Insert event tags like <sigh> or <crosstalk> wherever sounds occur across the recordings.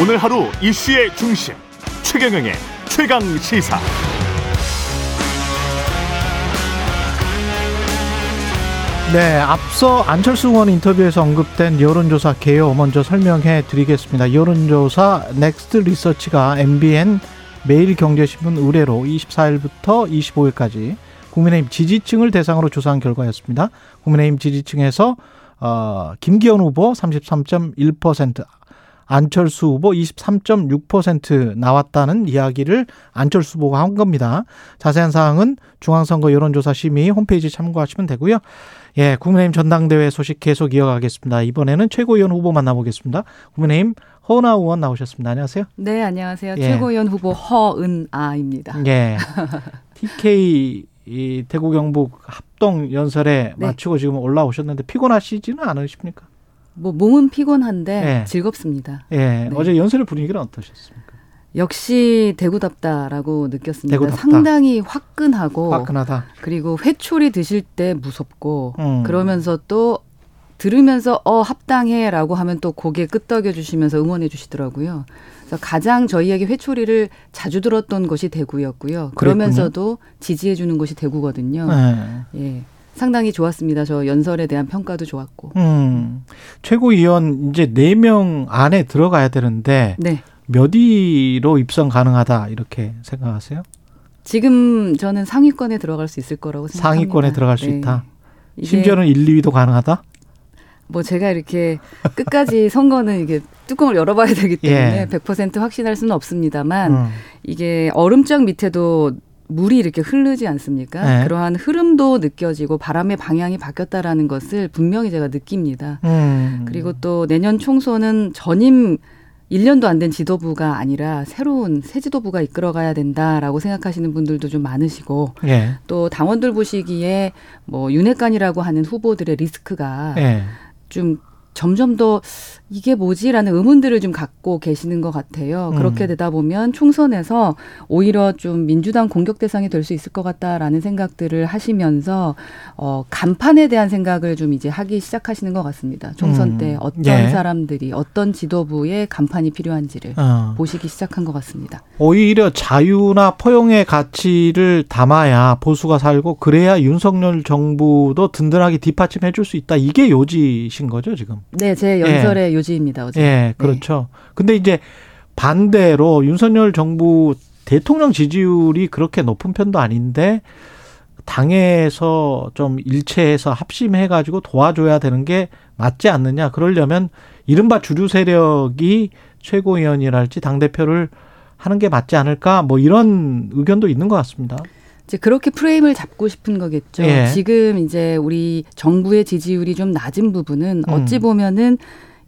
오늘 하루 이슈의 중심 최경영의 최강 시사. 네, 앞서 안철수 의원 인터뷰에서 언급된 여론조사 개요 먼저 설명해 드리겠습니다. 여론조사 넥스트 리서치가 MBN 매일경제신문 의뢰로 24일부터 25일까지 국민의힘 지지층을 대상으로 조사한 결과였습니다. 국민의힘 지지층에서 어, 김기현 후보 33.1%, 안철수 후보 23.6% 나왔다는 이야기를 안철수 후보가 한 겁니다. 자세한 사항은 중앙선거 여론조사 심의 홈페이지 참고하시면 되고요. 예, 국민의힘 전당대회 소식 계속 이어가겠습니다. 이번에는 최고위원 후보 만나보겠습니다. 국민의힘 허은아 의원 나오셨습니다. 안녕하세요. 네, 안녕하세요. 예. 최고위원 후보 허은아입니다. 예. <laughs> TK 이 대구 경북 합동 연설에 네. 마치고 지금 올라오셨는데 피곤하시지는 않으십니까? 뭐 몸은 피곤한데 예. 즐겁습니다. 예. 네. 어제 연설의 분위기는 어떠셨습니까? 역시 대구답다라고 느꼈습니다. 대구답다. 상당히 화끈하고 화끈하다. 그리고 회초리 드실 때 무섭고 음. 그러면서 또 들으면서 어 합당해라고 하면 또 고개 끄덕여 주시면서 응원해 주시더라고요. 그래서 가장 저희에게 회초리를 자주 들었던 곳이 대구였고요. 그러면서도 지지해 주는 곳이 대구거든요. 예. 예. 상당히 좋았습니다. 저 연설에 대한 평가도 좋았고. 음. 최고위원 이제 네 명 안에 들어가야 되는데 네. 몇 위로 입성 가능하다 이렇게 생각하세요? 지금 저는 상위권에 들어갈 수 있을 거라고 생각합니다. 상위권에 들어갈 수 네. 있다. 심지어는 1, 2위도 가능하다? 뭐 제가 이렇게 끝까지 <laughs> 선거는 이게 뚜껑을 열어봐야 되기 때문에 예. 100% 확신할 수는 없습니다만 음. 이게 얼음장 밑에도 물이 이렇게 흐르지 않습니까? 네. 그러한 흐름도 느껴지고 바람의 방향이 바뀌었다라는 것을 분명히 제가 느낍니다. 음. 그리고 또 내년 총선은 전임 1년도 안 된 지도부가 아니라 새로운 새 지도부가 이끌어가야 된다라고 생각하시는 분들도 좀 많으시고 예. 또 당원들 보시기에 뭐 윤핵관이라고 하는 후보들의 리스크가 예. 좀 점점 더 이게 뭐지라는 의문들을 좀 갖고 계시는 것 같아요. 음. 그렇게 되다 보면 총선에서 오히려 좀 민주당 공격 대상이 될 수 있을 것 같다라는 생각들을 하시면서 어 간판에 대한 생각을 좀 이제 하기 시작하시는 것 같습니다. 총선 음. 때 어떤 예. 사람들이 어떤 지도부의 간판이 필요한지를 어. 보시기 시작한 것 같습니다. 오히려 자유나 포용의 가치를 담아야 보수가 살고 그래야 윤석열 정부도 든든하게 뒷받침해 줄 수 있다. 이게 요지신 거죠, 지금. 네, 제 연설의 요지입니다. 어제. 예, 그렇죠. 근데 이제 반대로 윤석열 정부 대통령 지지율이 그렇게 높은 편도 아닌데 당에서 좀 일체해서 합심해 가지고 도와줘야 되는 게 맞지 않느냐. 그러려면 이른바 주류 세력이 최고위원이랄지 당 대표를 하는 게 맞지 않을까? 뭐 이런 의견도 있는 것 같습니다. 이제 그렇게 프레임을 잡고 싶은 거겠죠. 예. 지금 이제 우리 정부의 지지율이 좀 낮은 부분은 음. 어찌 보면은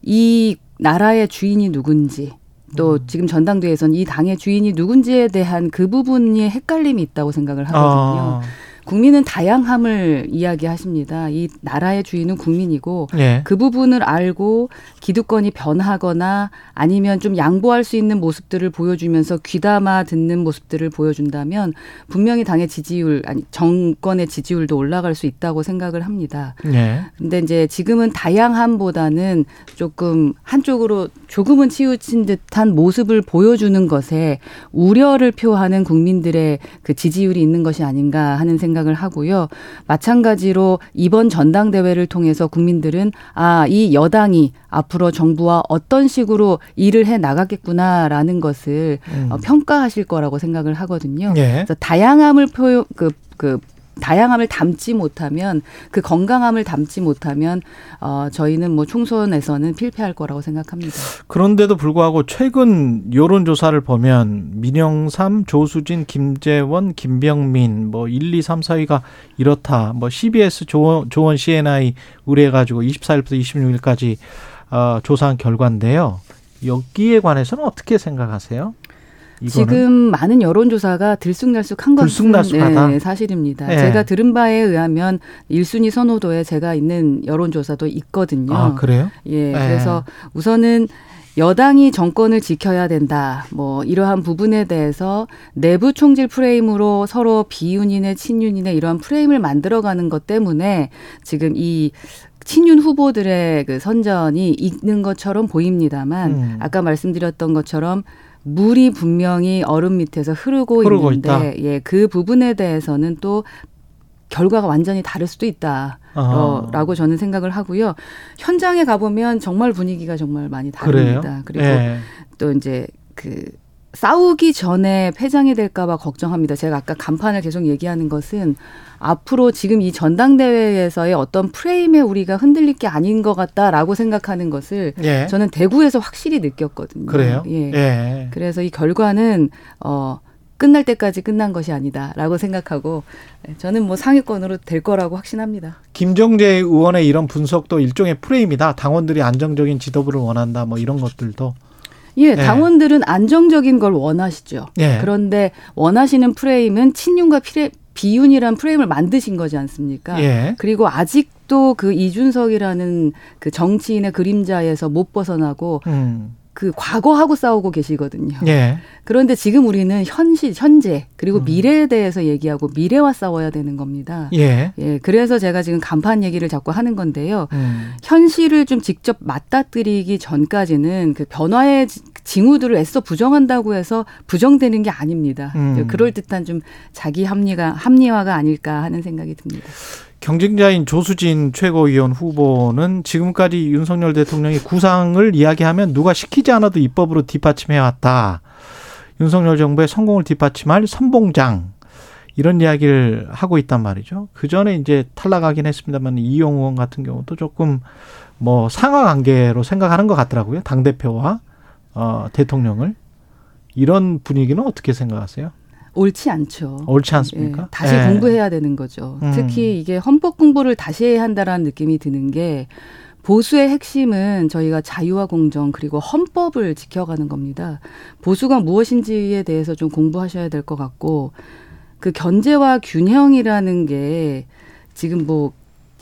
이 나라의 주인이 누군지 또 음. 지금 전당대회에서는 이 당의 주인이 누군지에 대한 그 부분이 헷갈림이 있다고 생각을 하거든요. 아, 국민은 다양함을 이야기하십니다. 이 나라의 주인은 국민이고 예. 그 부분을 알고 기득권이 변하거나 아니면 좀 양보할 수 있는 모습들을 보여주면서 귀담아 듣는 모습들을 보여준다면 분명히 당의 지지율 아니 정권의 지지율도 올라갈 수 있다고 생각을 합니다. 예. 근데 이제 지금은 다양함보다는 조금 한쪽으로 조금은 치우친 듯한 모습을 보여주는 것에 우려를 표하는 국민들의 그 지지율이 있는 것이 아닌가 하는 생각 을 하고요. 마찬가지로 이번 전당대회를 통해서 국민들은 아, 이 여당이 앞으로 정부와 어떤 식으로 일을 해 나가겠구나라는 것을 음. 어, 평가하실 거라고 생각을 하거든요. 예. 그래서 다양함을 표현 그, 그 다양함을 담지 못하면 그 건강함을 담지 못하면 어 저희는 뭐 총선에서는 필패할 거라고 생각합니다. 그런데도 불구하고 최근 여론 조사를 보면 민영삼, 조수진, 김재원, 김병민 뭐 1, 2, 3, 4위가 이렇다. 뭐 CBS 조원, 조원 CNI 의뢰해가지고 24일부터 26일까지 어, 조사한 결과인데요. 여기에 관해서는 어떻게 생각하세요? 지금 많은 여론조사가 들쑥날쑥한 것은 들쑥날쑥하다? 네, 사실입니다. 네. 제가 들은 바에 의하면 1순위 선호도에 제가 있는 여론조사도 있거든요. 아 그래요? 예, 네. 그래서 우선은 여당이 정권을 지켜야 된다. 뭐 이러한 부분에 대해서 내부 총질 프레임으로 서로 비윤이네 친윤이네 이러한 프레임을 만들어가는 것 때문에 지금 이 친윤 후보들의 그 선전이 있는 것처럼 보입니다만 음. 아까 말씀드렸던 것처럼 물이 분명히 얼음 밑에서 흐르고, 흐르고 있는데 예, 그 부분에 대해서는 또 결과가 완전히 다를 수도 있다. 어. 라고 저는 생각을 하고요. 현장에 가보면 정말 분위기가 정말 많이 그래요? 다릅니다. 그리고 예. 또 이제 그 싸우기 전에 패장이 될까봐 걱정합니다. 제가 아까 간판을 계속 얘기하는 것은 앞으로 지금 이 전당대회에서의 어떤 프레임에 우리가 흔들릴 게 아닌 것 같다라고 생각하는 것을 예. 저는 대구에서 확실히 느꼈거든요. 그래요? 예. 예. 그래서 이 결과는 어 끝날 때까지 끝난 것이 아니다라고 생각하고 예, 저는 뭐 상위권으로 될 거라고 확신합니다. 김정재 의원의 이런 분석도 일종의 프레임이다. 당원들이 안정적인 지도부를 원한다. 뭐 이런 것들도. 예, 당원들은 안정적인 걸 원하시죠. 예. 그런데 원하시는 프레임은 친윤과 피레, 비윤이란 프레임을 만드신 거지 않습니까? 예. 그리고 아직도 그 이준석이라는 그 정치인의 그림자에서 못 벗어나고 음. 그 과거하고 싸우고 계시거든요. 예. 그런데 지금 우리는 현실, 현재 그리고 음. 미래에 대해서 얘기하고 미래와 싸워야 되는 겁니다. 예. 예, 그래서 제가 지금 간판 얘기를 자꾸 하는 건데요. 음. 현실을 좀 직접 맞닥뜨리기 전까지는 그 변화의 지- 징후들을 애써 부정한다고 해서 부정되는 게 아닙니다. 음. 그럴 듯한 좀 자기 합리가 합리화가 아닐까 하는 생각이 듭니다. 경쟁자인 조수진 최고위원 후보는 지금까지 윤석열 대통령이 구상을 이야기하면 누가 시키지 않아도 입법으로 뒷받침해 왔다. 윤석열 정부의 성공을 뒷받침할 선봉장 이런 이야기를 하고 있단 말이죠. 그 전에 이제 탈락하긴 했습니다만 이용 의원 같은 경우도 조금 뭐 상하 관계로 생각하는 것 같더라고요. 당 대표와 어, 대통령을 이런 분위기는 어떻게 생각하세요? 옳지 않죠. 옳지 않습니까? 예, 다시 예. 공부해야 되는 거죠. 음. 특히 이게 헌법 공부를 다시 해야 한다라는 느낌이 드는 게 보수의 핵심은 저희가 자유와 공정 그리고 헌법을 지켜가는 겁니다. 보수가 무엇인지에 대해서 좀 공부하셔야 될 것 같고 그 견제와 균형이라는 게 지금 뭐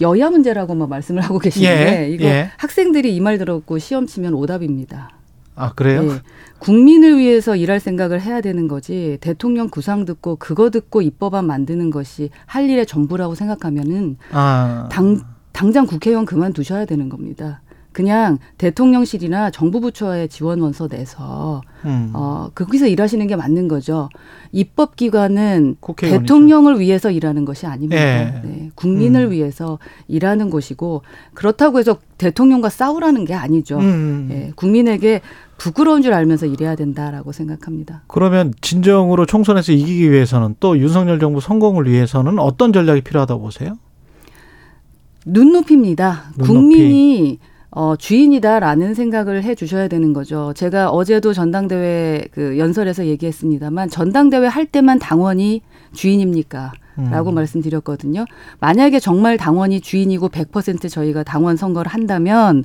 여야 문제라고 막 말씀을 하고 계시는데 예, 이거 예. 학생들이 이 말 들었고 시험 치면 오답입니다. 아 그래요? 예. 국민을 위해서 일할 생각을 해야 되는 거지 대통령 구상 듣고 그거 듣고 입법안 만드는 것이 할 일의 전부라고 생각하면은 아 당 당장 국회의원 그만두셔야 되는 겁니다. 그냥 대통령실이나 정부 부처에 지원 원서 내서 음. 어 거기서 일하시는 게 맞는 거죠. 입법 기관은. 대통령을 위해서 일하는 것이 아닙니다. 예. 네, 국민을 음. 위해서 일하는 곳이고 그렇다고 해서 대통령과 싸우라는 게 아니죠. 음. 예, 국민에게 부끄러운 줄 알면서 일해야 된다라고 생각합니다. 그러면 진정으로 총선에서 이기기 위해서는 또 윤석열 정부 성공을 위해서는 어떤 전략이 필요하다고 보세요? 눈높이입니다. 눈높이. 국민이 어, 주인이다라는 생각을 해 주셔야 되는 거죠. 제가 어제도 전당대회 그 연설에서 얘기했습니다만 전당대회 할 때만 당원이 주인입니까? 라고 음. 말씀드렸거든요. 만약에 정말 당원이 주인이고 100% 저희가 당원 선거를 한다면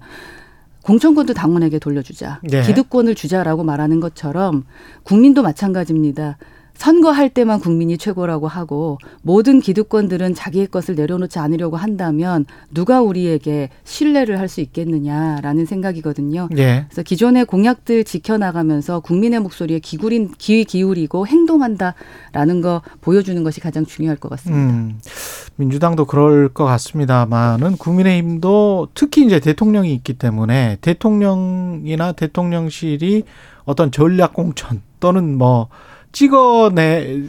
공천권도 당원에게 돌려주자. 네. 기득권을 주자라고 말하는 것처럼 국민도 마찬가지입니다. 선거할 때만 국민이 최고라고 하고 모든 기득권들은 자기의 것을 내려놓지 않으려고 한다면 누가 우리에게 신뢰를 할 수 있겠느냐라는 생각이거든요. 예. 그래서 기존의 공약들 지켜나가면서 국민의 목소리에 기울인, 귀 기울이고 행동한다라는 거 보여주는 것이 가장 중요할 것 같습니다. 음. 민주당도 그럴 것 같습니다만은 국민의힘도 특히 이제 대통령이 있기 때문에 대통령이나 대통령실이 어떤 전략 공천 또는 뭐 찍어내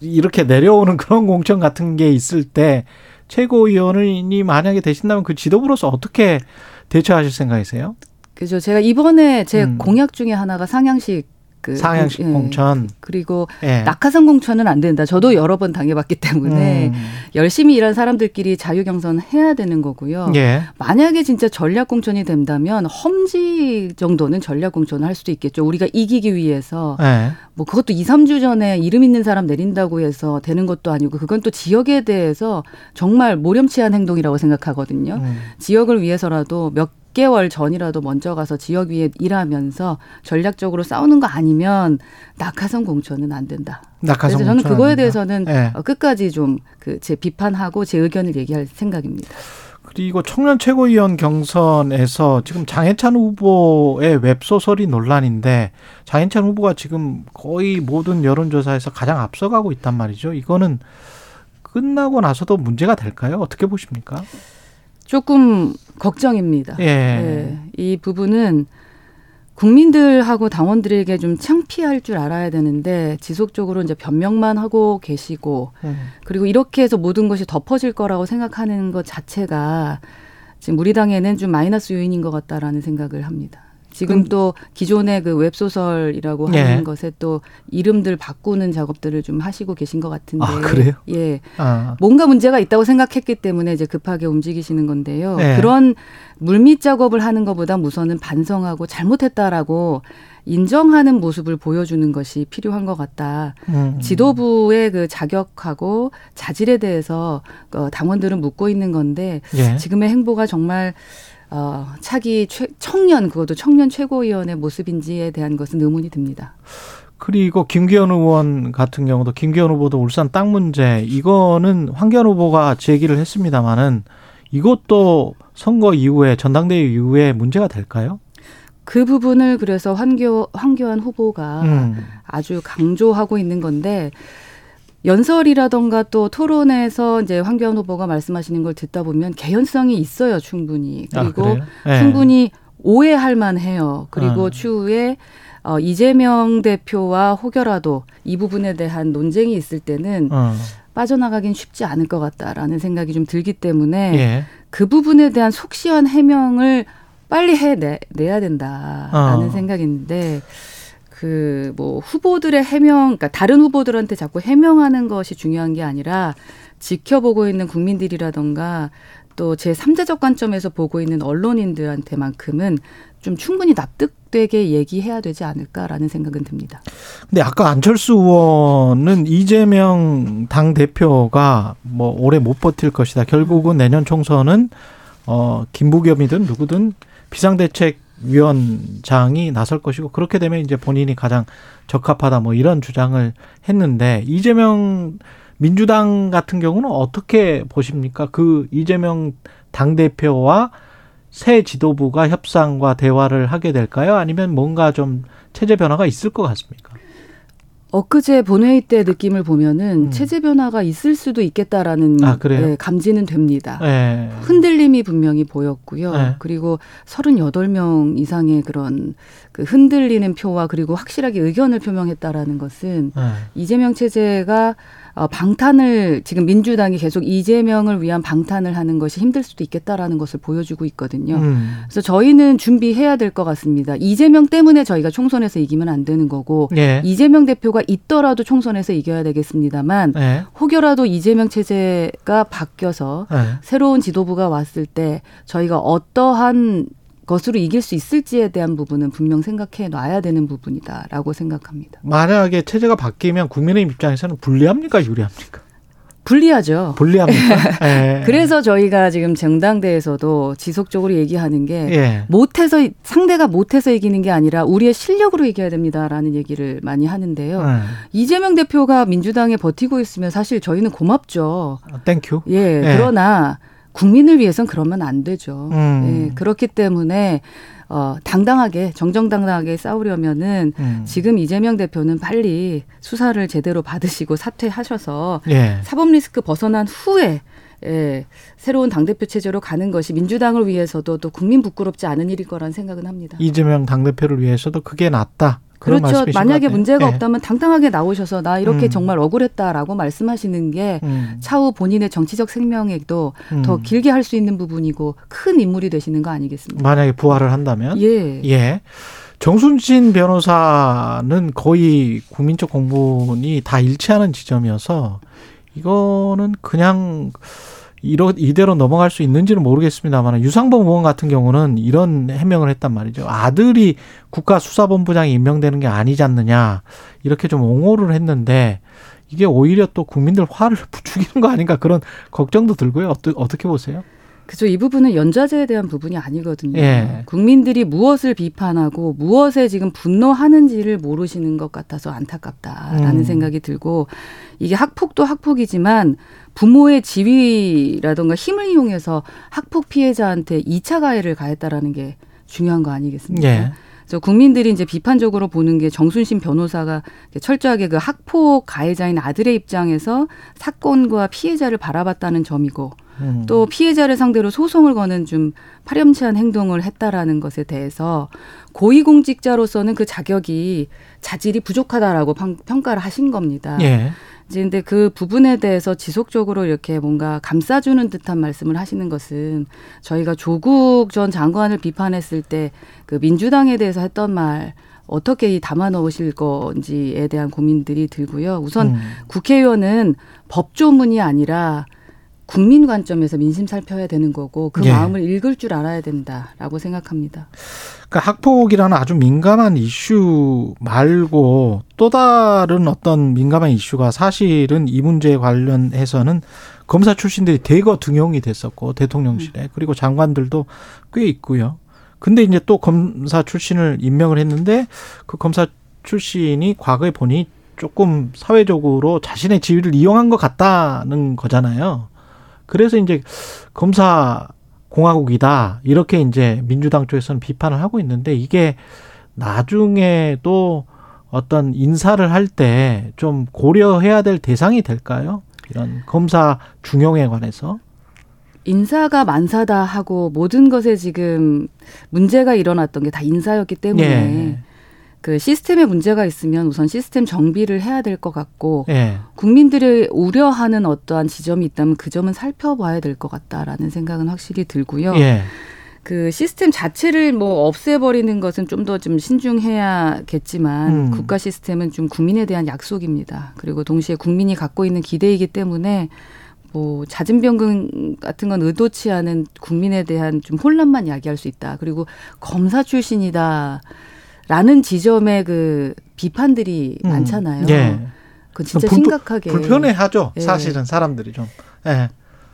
이렇게 내려오는 <laughs> 그런 공천 같은 게 있을 때 최고위원이 만약에 되신다면 그 지도부로서 어떻게 대처하실 생각이세요? 그죠. 제가 이번에 제 음. 공약 중에 하나가 상향식 그 상향식 공- 예. 공천. 그리고 예. 낙하산 공천은 안 된다. 저도 여러 번 당해봤기 때문에 음. 열심히 일한 사람들끼리 자유 경선 해야 되는 거고요. 예. 만약에 진짜 전략 공천이 된다면 험지 정도는 전략 공천을 할 수도 있겠죠. 우리가 이기기 위해서 예. 뭐 그것도 2, 3주 전에 이름 있는 사람 내린다고 해서 되는 것도 아니고 그건 또 지역에 대해서 정말 모렴치한 행동이라고 생각하거든요. 음. 지역을 위해서라도 몇 개월 전이라도 먼저 가서 지역 위에 일하면서 전략적으로 싸우는 거 아니면 낙하산 공천은 안 된다. 낙하산 그래서 저는 그거에. 대해서는 예. 어, 끝까지 좀 그 제 비판하고 제 의견을 얘기할 생각입니다. 그리고 청년 최고위원 경선에서 지금 장해찬 후보의 웹소설이 논란인데 장해찬 후보가 지금 거의 모든 여론조사에서 가장 앞서가고 있단 말이죠. 이거는 끝나고 나서도 문제가 될까요? 어떻게 보십니까? 조금 걱정입니다. 예. 예. 이 부분은 국민들하고 당원들에게 좀 창피할 줄 알아야 되는데 지속적으로 이제 변명만 하고 계시고 음. 그리고 이렇게 해서 모든 것이 덮어질 거라고 생각하는 것 자체가 지금 우리 당에는 좀 마이너스 요인인 것 같다라는 생각을 합니다. 지금 음. 또 기존의 그 웹소설이라고 예. 하는 것에 또 이름들 바꾸는 작업들을 좀 하시고 계신 것 같은데. 아, 그래요? 예. 아, 뭔가 문제가 있다고 생각했기 때문에 이제 급하게 움직이시는 건데요. 네. 그런 물밑 작업을 하는 것보다 우선은 반성하고 잘못했다라고 인정하는 모습을 보여주는 것이 필요한 것 같다. 음. 지도부의 그 자격하고 자질에 대해서 어, 당원들은 묻고 있는 건데 예. 지금의 행보가 정말 어, 차기 최, 청년 그것도 청년 최고위원의 모습인지에 대한 것은 의문이 듭니다. 그리고 김기현 의원 같은 경우도 김기현 후보도 울산 땅 문제 이거는 황교안 후보가 제기를 했습니다마는 이것도 선거 이후에 전당대회 이후에 문제가 될까요? 그 부분을 그래서 황교 황교안 후보가 음. 아주 강조하고 있는 건데 연설이라던가 또 토론에서 이제 황교안 후보가 말씀하시는 걸 듣다 보면 개연성이 있어요 충분히 아, 그리고? 예. 충분히 오해할 만해요 그리고 아. 추후에 어, 이재명 대표와 혹여라도 이 부분에 대한 논쟁이 있을 때는 어. 빠져나가긴 쉽지 않을 것 같다라는 생각이 좀 들기 때문에 예. 그 부분에 대한 속 시원 해명을 빨리 해내야 된다라는 어. 생각인데 그 뭐 후보들의 해명, 그러니까 다른 후보들한테 자꾸 해명하는 것이 중요한 게 아니라 지켜보고 있는 국민들이라던가 또제 3자적 관점에서 보고 있는 언론인들한테만큼은 좀 충분히 납득되게 얘기해야 되지 않을까라는 생각은 듭니다. 근데 아까 안철수 의원은 이재명 당 대표가 뭐 오래 못 버틸 것이다. 결국은 내년 총선은 어 김부겸이든 누구든 비상대책 위원장이 나설 것이고 그렇게 되면 이제 본인이 가장 적합하다 뭐 이런 주장을 했는데 이재명 민주당 같은 경우는 어떻게 보십니까? 그 이재명 당 대표와 새 지도부가 협상과 대화를 하게 될까요? 아니면 뭔가 좀 체제 변화가 있을 것 같습니까? 엊그제 본회의 때 느낌을 보면은 음. 체제 변화가 있을 수도 있겠다라는 아? 예, 감지는 됩니다. 예. 흔들림이 분명히 보였고요. 네. 그리고 38명 이상의 그런 그 흔들리는 표와 그리고 확실하게 의견을 표명했다라는 것은 예. 이재명 체제가 어, 방탄을 지금 민주당이 계속 이재명을 위한 방탄을 하는 것이 힘들 수도 있겠다라는 것을 보여주고 있거든요. 음. 그래서 저희는 준비해야 될 것 같습니다. 이재명 때문에 저희가 총선에서 이기면 안 되는 거고 예. 이재명 대표가 있더라도 총선에서 이겨야 되겠습니다만 예. 혹여라도 이재명 체제가 바뀌어서 예. 새로운 지도부가 왔을 때 저희가 어떠한 것으로 이길 수 있을지에 대한 부분은 분명 생각해 놔야 되는 부분이다라고 생각합니다. 만약에 체제가 바뀌면 국민의힘 입장에서는 불리합니까 유리합니까? 불리하죠. 불리합니까? <laughs> 예. 그래서 저희가 지금 전당대에서도 지속적으로 얘기하는 게 예. 못해서 상대가 못해서 이기는 게 아니라 우리의 실력으로 이겨야 됩니다라는 얘기를 많이 하는데요. 예. 이재명 대표가 민주당에 버티고 있으면 사실 저희는 고맙죠. 아, thank you. 예, 예. 그러나 국민을 위해선 그러면 안 되죠. 음. 예, 그렇기 때문에 어, 당당하게 정정당당하게 싸우려면은 음. 지금 이재명 대표는 빨리 수사를 제대로 받으시고 사퇴하셔서 예. 사법 리스크 벗어난 후에 예, 새로운 당대표 체제로 가는 것이 민주당을 위해서도 또 국민 부끄럽지 않은 일일 거란 생각은 합니다. 이재명 당대표를 위해서도 그게 낫다. 그렇죠. 만약에. 문제가 예. 없다면 당당하게 나오셔서 나 이렇게 음. 정말 억울했다라고 말씀하시는 게 음. 차후 본인의 정치적 생명에도 음. 더 길게 할 수 있는 부분이고 큰 인물이 되시는 거 아니겠습니까? 만약에 부활을 한다면 예. 예. 정순신 변호사는 거의 국민적 공분이 다 일치하는 지점이어서 이거는 그냥 이러, 이대로 넘어갈 수 있는지는 모르겠습니다만 유상범 의원 같은 경우는 이런 해명을 했단 말이죠. 아들이 국가수사본부장이 임명되는 게 아니지 않느냐 이렇게 좀 옹호를 했는데 이게 오히려 또 국민들 화를 <laughs> 부추기는 거 아닌가 그런 걱정도 들고요. 어떠, 어떻게 보세요? 그죠. 이 부분은 연좌제에 대한 부분이 아니거든요. 예. 국민들이 무엇을 비판하고 무엇에 지금 분노하는지를 모르시는 것 같아서 안타깝다라는 음. 생각이 들고 이게 학폭도 학폭이지만 부모의 지위라든가 힘을 이용해서 학폭 피해자한테 2차 가해를 가했다라는 게 중요한 거 아니겠습니까? 예. 저 국민들이 이제 비판적으로 보는 게 정순신 변호사가 철저하게 그 학폭 가해자인 아들의 입장에서 사건과 피해자를 바라봤다는 점이고 음. 또 피해자를 상대로 소송을 거는 좀 파렴치한 행동을 했다라는 것에 대해서 고위공직자로서는 그 자격이 자질이 부족하다라고 평- 평가를 하신 겁니다. 예. 근데 그 부분에 대해서 지속적으로 이렇게 뭔가 감싸주는 듯한 말씀을 하시는 것은 저희가 조국 전 장관을 비판했을 때 그 민주당에 대해서 했던 말 어떻게 이 담아 넣으실 건지에 대한 고민들이 들고요. 우선 음. 국회의원은 법조문이 아니라 국민 관점에서 민심 살펴야 되는 거고 그 예. 마음을 읽을 줄 알아야 된다라고 생각합니다. 그러니까 학폭이라는 아주 민감한 이슈 말고 또 다른 어떤 민감한 이슈가 사실은 이 문제에 관련해서는 검사 출신들이 대거 등용이 됐었고 대통령실에 그리고 장관들도 꽤 있고요. 근데 이제 또 검사 출신을 임명을 했는데 그 검사 출신이 과거에 보니 조금 사회적으로 자신의 지위를 이용한 것 같다는 거잖아요. 그래서 이제 검사 공화국이다 이렇게 이제 민주당 쪽에서는 비판을 하고 있는데 이게 나중에도 어떤 인사를 할 때 좀 고려해야 될 대상이 될까요? 이런 검사 중용에 관해서 인사가 만사다 하고 모든 것에 지금 문제가 일어났던 게 다 인사였기 때문에 예. 그 시스템에 문제가 있으면 우선 시스템 정비를 해야 될 것 같고 예. 국민들이 우려하는 어떠한 지점이 있다면 그 점은 살펴봐야 될 것 같다라는 생각은 확실히 들고요. 예. 그 시스템 자체를 뭐 없애버리는 것은 좀 더좀 신중해야겠지만 음. 국가 시스템은 좀 국민에 대한 약속입니다. 그리고 동시에 국민이 갖고 있는 기대이기 때문에 뭐 잦은 변경 같은 건 의도치 않은 국민에 대한 좀 혼란만 야기할 수 있다. 그리고 검사 출신이다. 라는 지점의 그 비판들이 음. 많잖아요. 예. 그 진짜 불- 심각하게 불편해하죠. 예. 사실은 사람들이 좀. 예.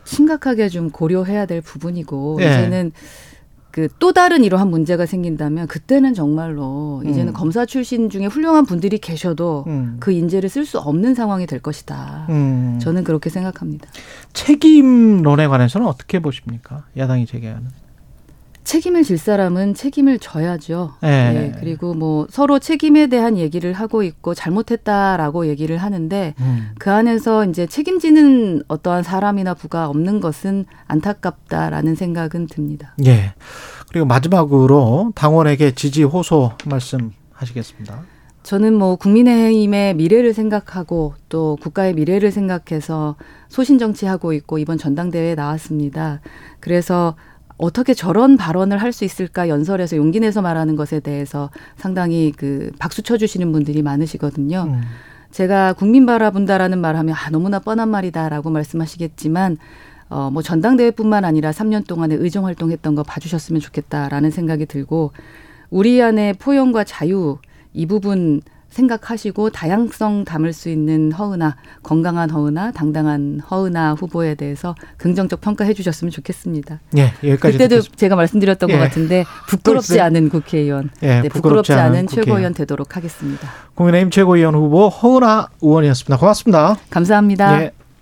심각하게 좀 고려해야 될 부분이고 예. 이제는 그 또 다른 이러한 문제가 생긴다면 그때는 정말로 이제는 음. 검사 출신 중에 훌륭한 분들이 계셔도 음. 그 인재를 쓸 수 없는 상황이 될 것이다. 음. 저는 그렇게 생각합니다. 책임론에 관해서는 어떻게 보십니까? 야당이 제기하는. 책임을 질 사람은 책임을 져야죠. 예. 네, 그리고 뭐 서로 책임에 대한 얘기를 하고 있고 잘못했다라고 얘기를 하는데 음. 그 안에서 이제 책임지는 어떠한 사람이나 부가 없는 것은 안타깝다라는 생각은 듭니다. 예. 그리고 마지막으로 당원에게 지지 호소 말씀하시겠습니다. 저는 뭐 국민의힘의 미래를 생각하고 또 국가의 미래를 생각해서 소신 정치하고 있고 이번 전당대회에 나왔습니다. 그래서 어떻게 저런 발언을 할 수 있을까 연설에서 용기 내서 말하는 것에 대해서 상당히 그 박수 쳐주시는 분들이 많으시거든요. 음. 제가 국민 바라본다라는 말하면 아 너무나 뻔한 말이다라고 말씀하시겠지만 어 뭐 전당대회뿐만 아니라 3년 동안에 의정 활동했던 거 봐주셨으면 좋겠다라는 생각이 들고 우리 안에 포용과 자유 이 부분 생각하시고 다양성 담을 수 있는 허은아 건강한 허은아 당당한 허은아 후보에 대해서 긍정적 평가해 주셨으면 좋겠습니다. 예, 여기까지 그때도 듣겠습니다. 제가 말씀드렸던 예. 것 같은데 부끄럽지? 않은 국회의원, 예, 네, 부끄럽지 않은 최고위원 되도록 하겠습니다. 국민의힘 최고위원 후보 허은하 의원이었습니다. 고맙습니다. 감사합니다. 예.